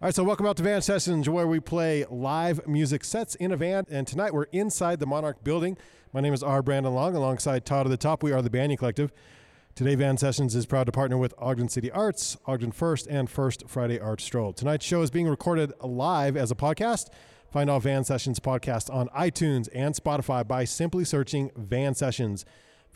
All right, so welcome out to Van Sessions, where we play live music sets in a van. And tonight we're inside the Monarch building. My name is R. Brandon Long, alongside Todd at the top. We are the Banyan Collective. Today, Van Sessions is proud to partner with Ogden City Arts, Ogden First, and First Friday Art Stroll. Tonight's show is being recorded live as a podcast. Find all Van Sessions podcasts on iTunes and Spotify by simply searching Van Sessions.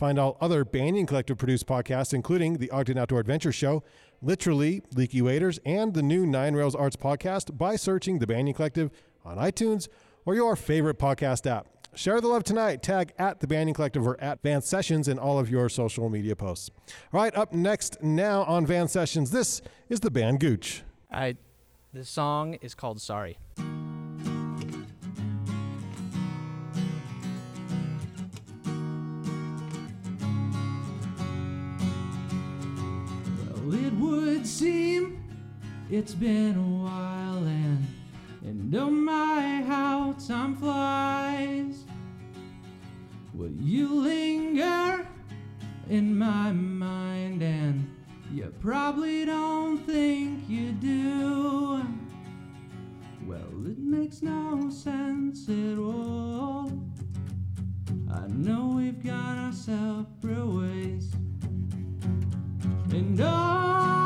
Find all other Banyan Collective produced podcasts, including the Ogden Outdoor Adventure Show, Literally, Leaky Waders, and the new Nine Rails Arts podcast by searching the Banyan Collective on iTunes or your favorite podcast app. Share the love tonight. Tag at the Banyan Collective or at Van Sessions in all of your social media posts. All right, up next now on Van Sessions, this is the band Gooch. I, this song is called Sorry. Seem it's been a while and and oh my how time flies. Well, you linger in my mind and you probably don't think you do. Well, it makes no sense at all. I know we've got our separate ways. And oh,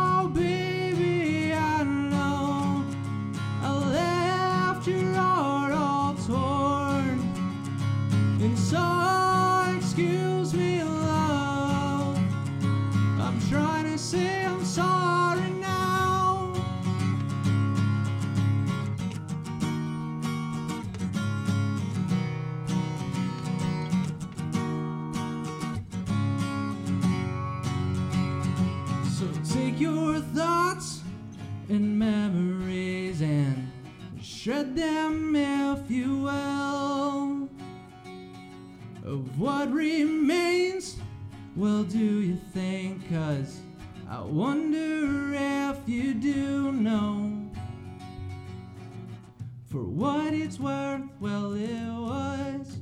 it's worth, well, it was.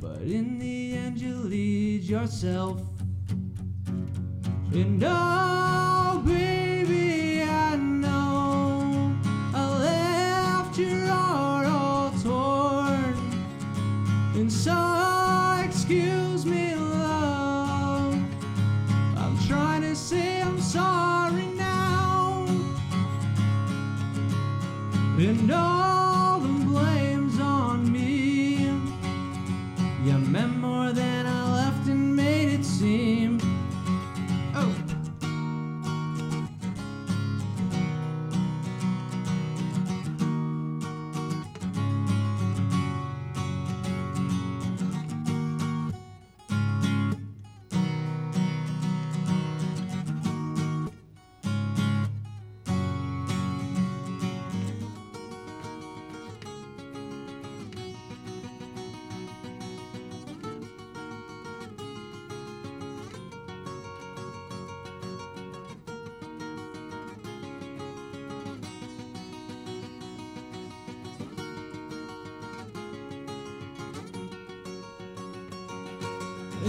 But in the end, you lead yourself. And oh,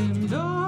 And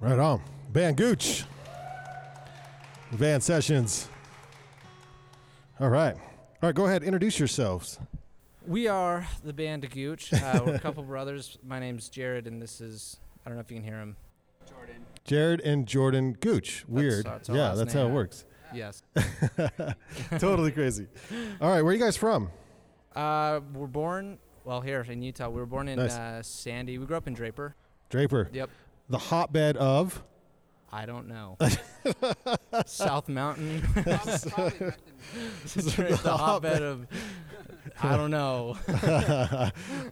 Right on. Band Gooch. Van Sessions. All right. All right, go ahead. Introduce yourselves. We are the band Gooch. Uh, we're a couple brothers. My name's Jared, and this is I don't know if you can hear him. Jordan. Jared and Jordan Gooch. Weird. that's our yeah, last that's how it works. Yes. totally crazy. All right, where are you guys from? Uh, we're born well, here in Utah, we were born in Nice. uh, Sandy. We grew up in Draper. Draper, Yep. The hotbed of. I don't know. South Mountain. the hotbed of. I don't know.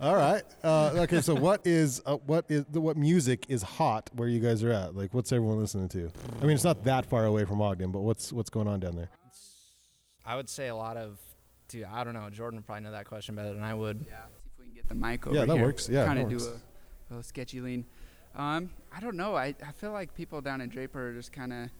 All right. Uh, okay. So what is uh, what is what music is hot where you guys are at? Like, what's everyone listening to? I mean, it's not that far away from Ogden, but what's what's going on down there? I would say a lot of. Dude, I don't know. Jordan would probably know that question better than I would. Yeah, see if we can get the mic over Yeah, that here. works. Yeah, kind of do a, a sketchy lean. Um, I don't know. I, I feel like people down in Draper are just kind of.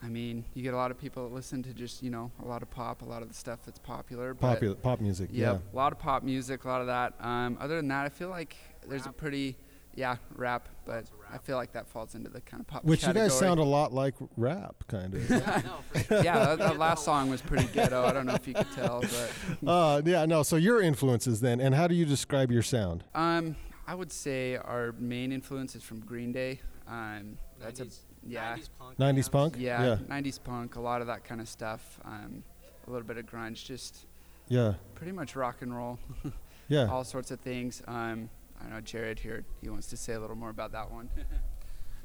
I mean, you get a lot of people that listen to just you know a lot of pop, a lot of the stuff that's popular. Popular pop music. Yep, a lot of pop music, a lot of that. Um, other than that, I feel like there's a pretty, yeah, rap, but I feel like that falls into the kind of pop. Which you guys sound a lot like rap, kind of. yeah, that, that last song was pretty ghetto. I don't know if you could tell, but uh, yeah. No. So your influences then, and how do you describe your sound? um, I would say our main influence is from Green Day. Um, that's a yeah, '90s punk. yeah, Yeah. 90s punk, a lot of that kind of stuff. Um, a little bit of grunge, just Yeah. pretty much rock and roll, Yeah. all sorts of things. Um, I know Jared here. He wants to say a little more about that one.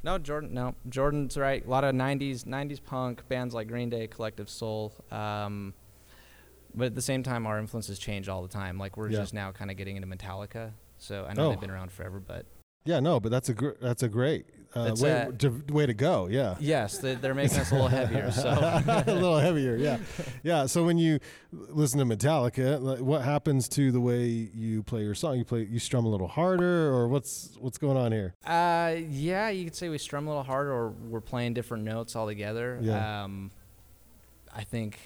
No, Jordan. No, Jordan's right. A lot of '90s '90s punk bands like Green Day, Collective Soul. Um, but at the same time, our influences change all the time. Like we're Yeah. just now kind of getting into Metallica. So I know Oh. they've been around forever, but Yeah. No, but that's a gr- that's a great uh, way, uh, to, way to go. Yeah. yes, they, they're making us a little heavier. So a little heavier, yeah, yeah. So when you listen to Metallica, like, what happens to the way you play your song? You play, you strum a little harder, or what's what's going on here? Uh, yeah, you could say we strum a little harder, or we're playing different notes altogether. Yeah. Um, I think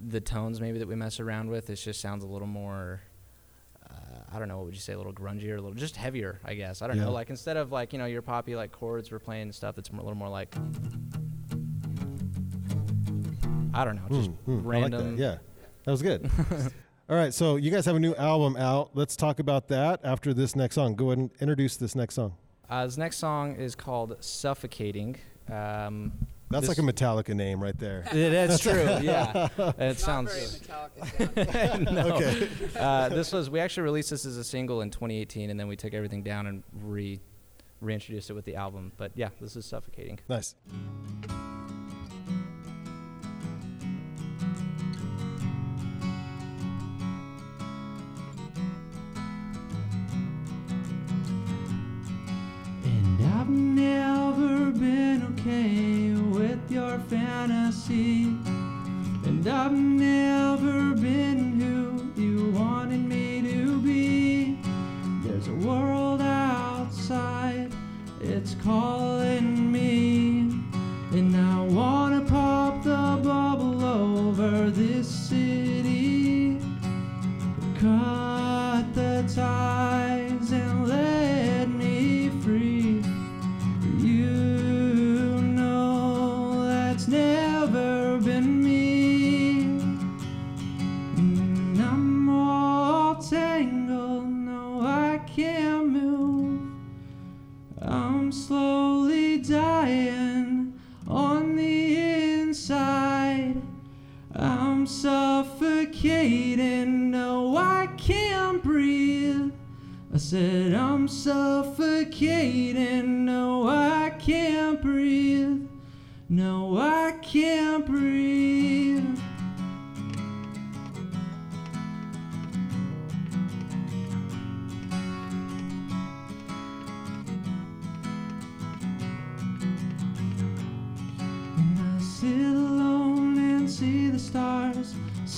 the tones maybe that we mess around with, it just sounds a little more. I don't know. What would you say? A little grungier, a little just heavier. I guess. I don't Yeah. know. Like instead of like you know your poppy like chords, we're playing stuff that's more, a little more like. I don't know. Just Hmm, hmm, I like random. that. Yeah, that was good. All right, so you guys have a new album out. Let's talk about that after this next song. Go ahead and introduce this next song. Uh, this next song is called "Suffocating." Um, That's This- like a Metallica name right there. it, that's true. Yeah, it sounds. no. Okay. Uh, this was we actually released this as a single in 2018, and then we took everything down and re reintroduced it with the album. But yeah, this is suffocating. Nice. And I've never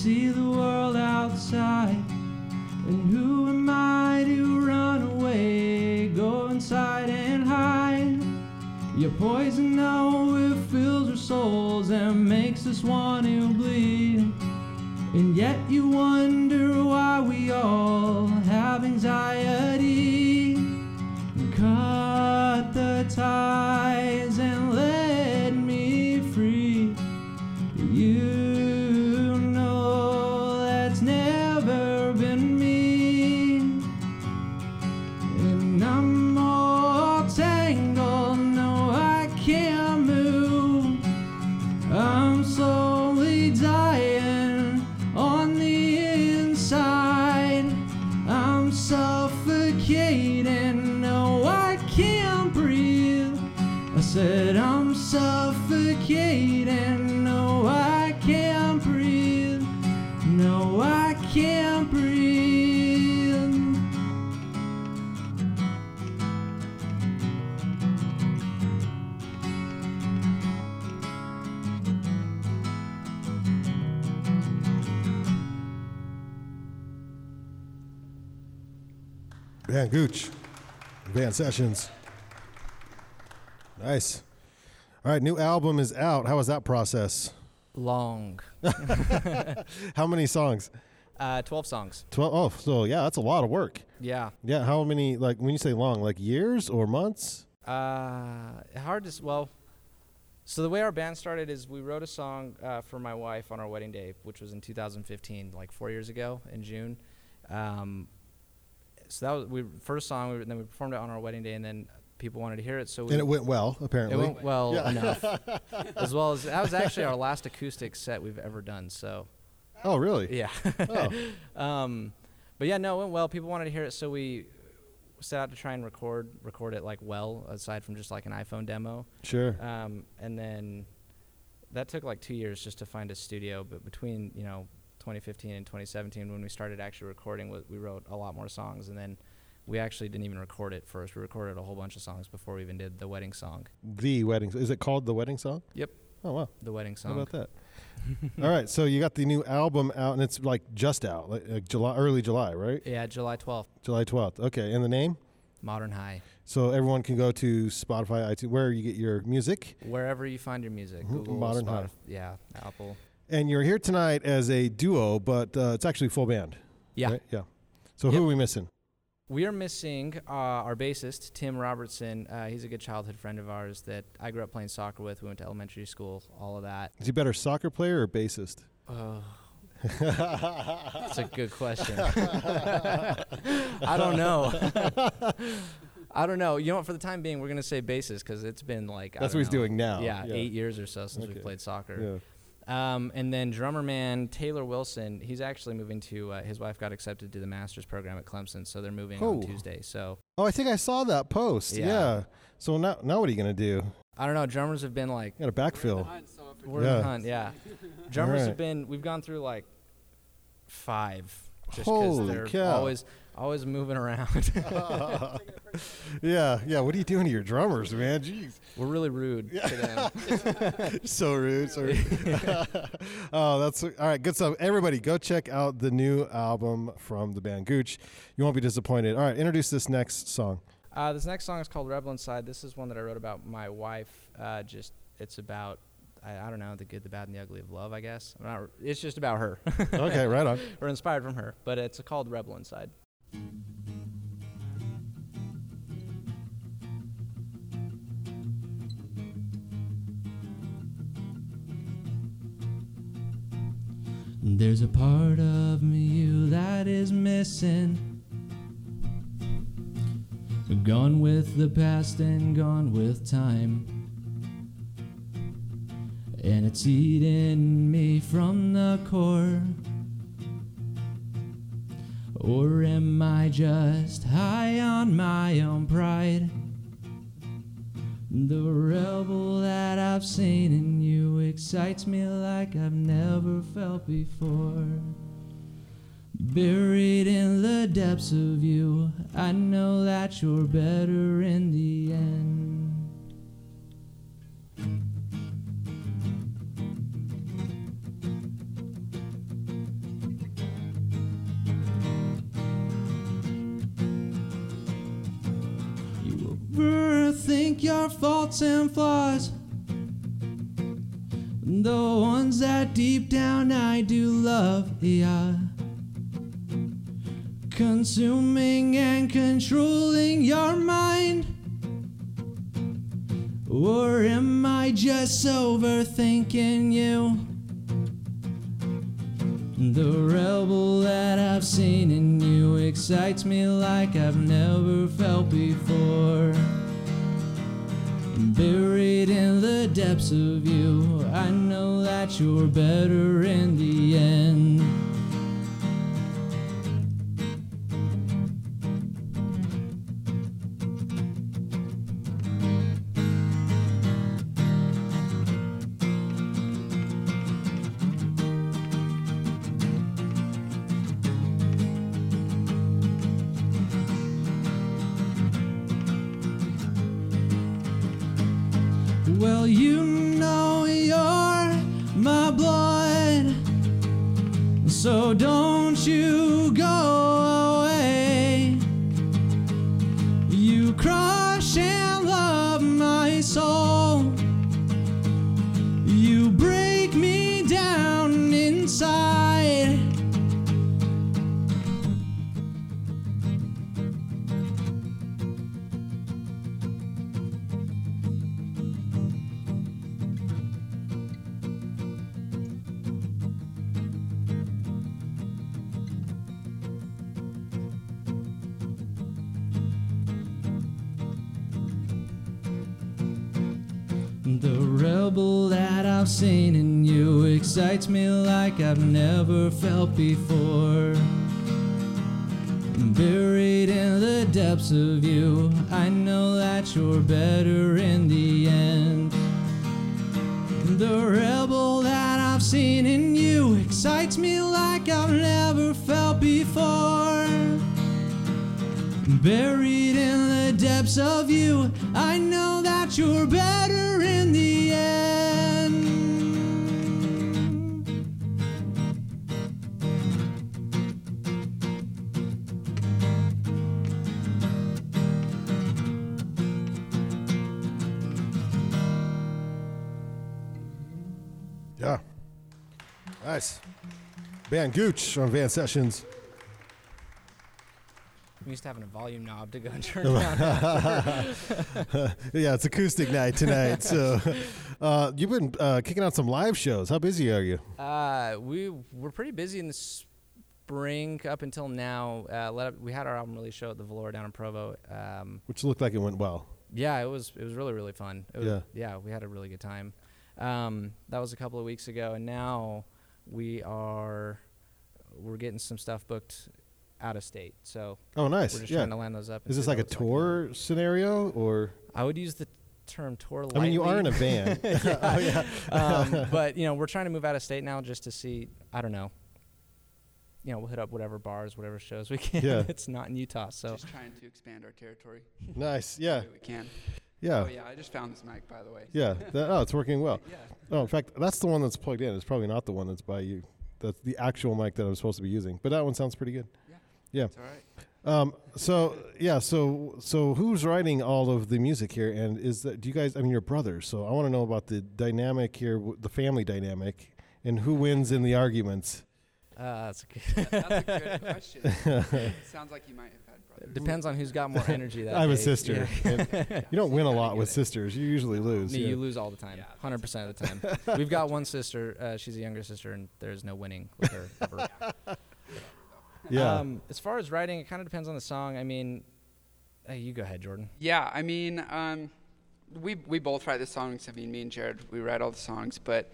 see the world outside. And who am I to run away, go inside and hide? Your poison now it fills our souls and makes us want to bleed. And yet you wonder Band Gooch, Van Sessions. Nice. All right, new album is out. How was that process? Long. How many songs? Uh, 12 songs. 12. Oh, so yeah, that's a lot of work. Yeah. Yeah, how many, like, when you say long, like years or months? Uh, hard to well. So the way our band started is we wrote a song uh, for my wife on our wedding day, which was in 2015, like four years ago in June. Um, so that was we first song, we, and then we performed it on our wedding day, and then people wanted to hear it. So we, And it went well, apparently. it went well Yeah. enough, as well as that was actually our last acoustic set we've ever done. So oh, really? yeah. Oh. um, but yeah, no, it went well. People wanted to hear it, so we set out to try and record record it like well, aside from just like an iPhone demo. Sure. Um, and then that took like two years just to find a studio. But between you know 2015 and 2017, when we started actually recording, we wrote a lot more songs. And then we actually didn't even record it first. We recorded a whole bunch of songs before we even did the wedding song. The wedding. Is it called The Wedding Song? Yep. Oh, wow. The wedding song How about that? All right, so you got the new album out, and it's like just out, like, like July, early July, right? Yeah, July 12th, July 12th. Okay, and the name? Modern High. So everyone can go to Spotify, iTunes, where you get your music. Wherever you find your music, Mhm, Google, Modern High. Yeah, Apple. And you're here tonight as a duo, but uh, it's actually full band. Yeah, right? Yeah. So who Yep. are we missing? We are missing uh, our bassist, Tim Robertson. Uh, he's a good childhood friend of ours that I grew up playing soccer with. We went to elementary school, all of that. Is he better soccer player or bassist? Oh, that's a good question. I don't know. I don't know. You know what? For the time being, we're gonna say bassist because it's been like That's what he's doing now. Yeah, eight years or so since Okay. we played soccer. Yeah. Um, and then drummer man Taylor Wilson, he's actually moving to. Uh, his wife got accepted to the master's program at Clemson, so they're moving on Oh. Tuesday. So Oh, I think I saw that post. Yeah. Yeah. So now, now what are you gonna do? I don't know. Drummers have been like You got a backfill. We're in Yeah. the hunt, yeah. Drummers Alright. have been. We've gone through like five, just because Holy they're cow. always always moving around. yeah, yeah. What are you doing to your drummers, man? Jeez. We're really rude to them. so rude. So rude. oh, that's all right. Good stuff. Everybody, go check out the new album from the band Gooch. You won't be disappointed. All right, introduce this next song. Uh, this next song is called "Rebel Inside." This is one that I wrote about my wife. Uh, just it's about I, I don't know the good, the bad, and the ugly of love. I guess I'm not, it's just about her. Okay, right on. We're inspired from her, but it's called "Rebel Inside." There's a part of you that is missing. Gone with the past and gone with time. And it's eating me from the core. Or am I just high on my own pride? The rebel that I've seen in you excites me like I've never felt before. Buried in the depths of you, I know that you're better in the end. Your faults and flaws. The ones that deep down I do love, yeah. Consuming and controlling your mind. Or am I just overthinking you? The rebel that I've seen in you excites me like I've never felt before. Buried in the depths of you, I know that you're better in the end. Well, you know you're my blood, so don't you Rebel that I've seen in you excites me like I've never felt before. Buried in the depths of you, I know that you're better in the end. The rebel that I've seen in you excites me like I've never felt before. Buried in the depths of you, I know that you're better Yeah. Nice. Band Gooch on Van Sessions. I'm used to having a volume knob to go and turn down. yeah, it's acoustic night tonight. So uh, you've been uh, kicking out some live shows. How busy are you? Uh, we were pretty busy in the spring up until now. Uh, let up, we had our album release show at the Velour down in Provo. Um, Which looked like it went well. yeah, it was it was really really fun. It was, Yeah. yeah, we had a really good time. Um, that was a couple of weeks ago, and now we are we're getting some stuff booked out of state. So Oh, nice. we're just Yeah. trying to land those up. Is this like a out what's tour scenario or? I would use the term tour. I mean, you are in a lightly. band. Yeah. oh, yeah. um, but you know, we're trying to move out of state now just to see. I don't know. You know, we'll hit up whatever bars, whatever shows we can. Yeah. it's not in Utah, so Just trying to expand our territory. nice. Yeah. we can. Yeah. Oh yeah, I just found this mic by the way. Yeah. That, oh, it's working well. Yeah. Oh, in fact, that's the one that's plugged in. It's probably not the one that's by you. That's the actual mic that I'm supposed to be using. But that one sounds pretty good. Yeah. It's all right. Um, so yeah, so so who's writing all of the music here, and is that do you guys? I mean, you're brothers, so I want to know about the dynamic here, the family dynamic, and who wins in the arguments. uh, that's a good. That- that's a good question. sounds like you might have had brothers. Depends on who's got more energy. That I have a sister. Yeah. you don't win a lot with it. sisters. You usually lose. Me, yeah. you lose all the time, Yeah, hundred percent of the time. We've got one sister. Uh, she's a younger sister, and there's no winning with her. ever. yeah. Um, as far as writing, it kind of depends on the song. I mean, hey, you go ahead, Jordan. Yeah, I mean, um, we we both write the songs. I mean, me and Jared, we write all the songs, but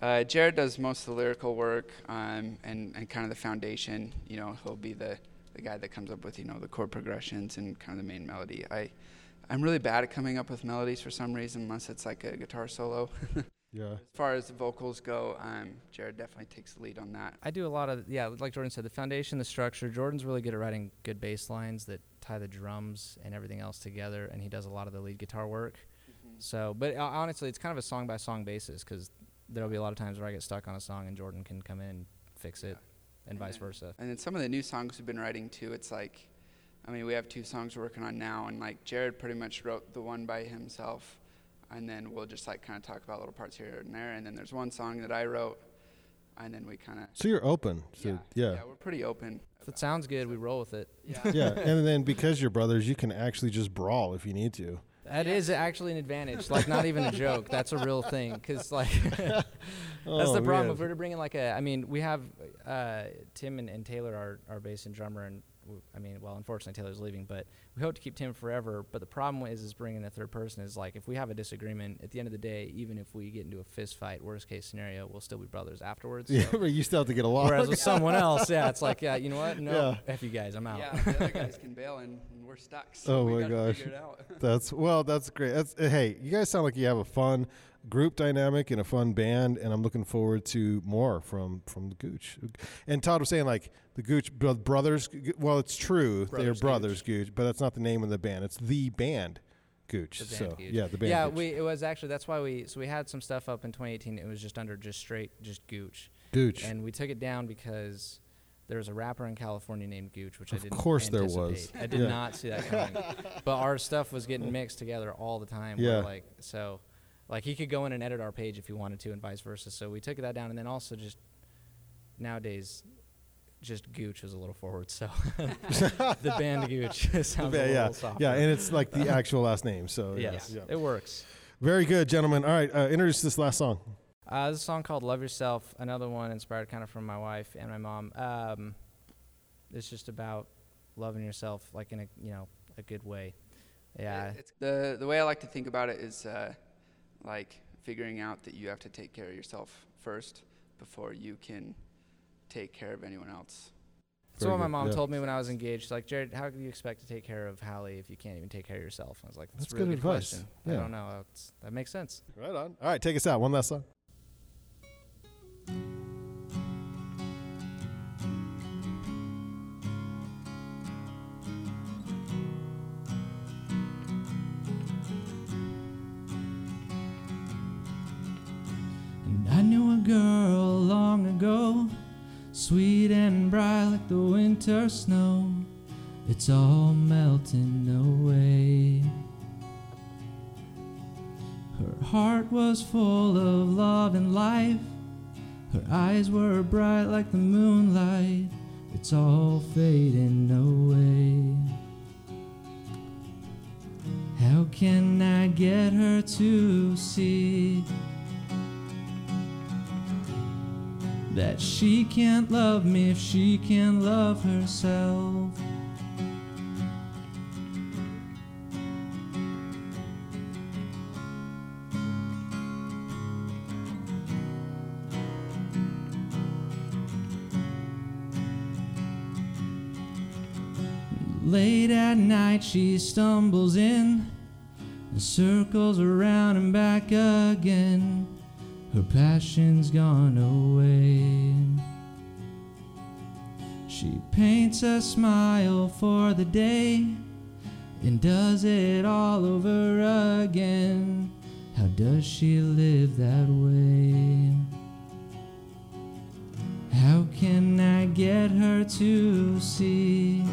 uh, Jared does most of the lyrical work um, and and kind of the foundation. You know, he'll be the the guy that comes up with you know the chord progressions and kind of the main melody. I I'm really bad at coming up with melodies for some reason, unless it's like a guitar solo. yeah. As far as the vocals go, um, Jared definitely takes the lead on that. I do a lot of yeah, like Jordan said, the foundation, the structure. Jordan's really good at writing good bass lines that tie the drums and everything else together, and he does a lot of the lead guitar work. So, but uh, honestly, it's kind of a song by song basis because there'll be a lot of times where I get stuck on a song and Jordan can come in and fix it, and And vice versa. And then some of the new songs we've been writing too, it's like, I mean, we have two songs we're working on now, and like Jared pretty much wrote the one by himself, and then we'll just like kind of talk about little parts here and there. And then there's one song that I wrote, and then we kind of So you're open. So, yeah, yeah. yeah, we're pretty open. If it sounds good, we roll with it. Yeah, Yeah, and then because you're brothers, you can actually just brawl if you need to. That is actually an advantage. Like, not even a joke. That's a real thing. Because, like, that's Oh, the problem. man. If we were to bring in, like, a, I mean, we have uh, Tim and, and Taylor, our, our bass and drummer, and w- I mean, well, unfortunately, Taylor's leaving, but we hope to keep Tim forever. But the problem is, is bringing a third person is like, if we have a disagreement, at the end of the day, even if we get into a fist fight, worst case scenario, we'll still be brothers afterwards. Yeah, So- but you still have to get along. Whereas with someone else, yeah, it's like, yeah, you know what? No, Yeah. F you guys, I'm out. yeah. The other guys can bail, and, and we're stuck. So Oh we my gotta gosh. figure it out. That's well, that's great. That's uh, hey, you guys sound like you have a fun group dynamic and a fun band, and I'm looking forward to more from from the Gooch. And Todd was saying like the Gooch brothers. Well, it's true, they're Brothers brothers Gooch, but that's not the name of the band. It's the band Gooch. The so Gooch. yeah, the band. yeah, Gooch. we it was actually that's why we so we had some stuff up in 2018. It was just under just straight just Gooch, Gooch. and we took it down because there was a rapper in California named Gooch, which I Of didn't. Of course there was. I did Yeah. not see that coming. but our stuff was getting mixed together all the time. Yeah. Like so, like he could go in and edit our page if he wanted to, and vice versa. So we took that down, and then also just nowadays. Just Gooch was a little forward, so the band Gooch sounds The a ba- little yeah, softer. yeah, and it's like the actual last name. So yeah, yes, yeah. it works. Very good, gentlemen. All right, uh, introduce this last song. Uh, this song called "Love Yourself." Another one inspired kind of from my wife and my mom. Um, it's just about loving yourself, like in a you know a good way. Yeah, It's the the way I like to think about it is uh, like figuring out that you have to take care of yourself first before you can take care of anyone else. that's Very what my mom yeah. told me when I was engaged. Like, Jared, how do you expect to take care of Hallie if you can't even take care of yourself? I was like, that's, That's a really good good, advice. question. Yeah. I don't know. It's, that makes sense. Right on. All right, take us out. One last song. Ago, sweet and bright like the winter snow. It's all melting away. Her heart was full of love and life. Her eyes were bright like the moonlight. It's all fading away. How can I get her to see? That she can't love me if she can't love herself. Late at night, she stumbles in and circles around and back again. Her passion's gone away. She paints a smile for the day and does it all over again. How does she live that way? How can I get her to see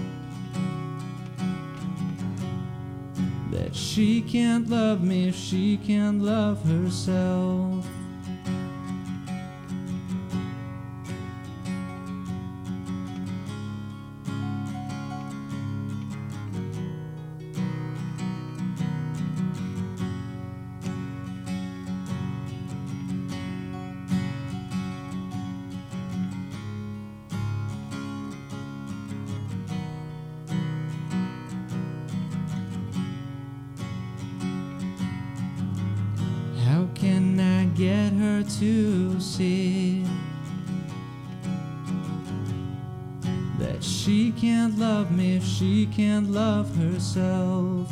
that she can't love me if she can't love herself? That she can't love me if she can't love herself?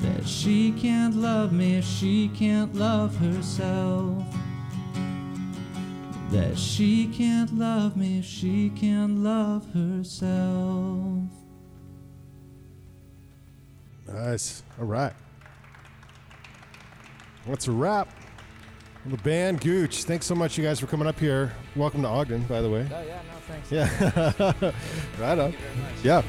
That she can't love me if she can't love herself? That she can't love me if she can't love herself? Nice. All right. What's a wrap. The band Gooch. Thanks so much, you guys, for coming up here. Welcome to Ogden, by the way. Oh yeah, no thanks. Yeah. right on. Thank you very much. Yeah.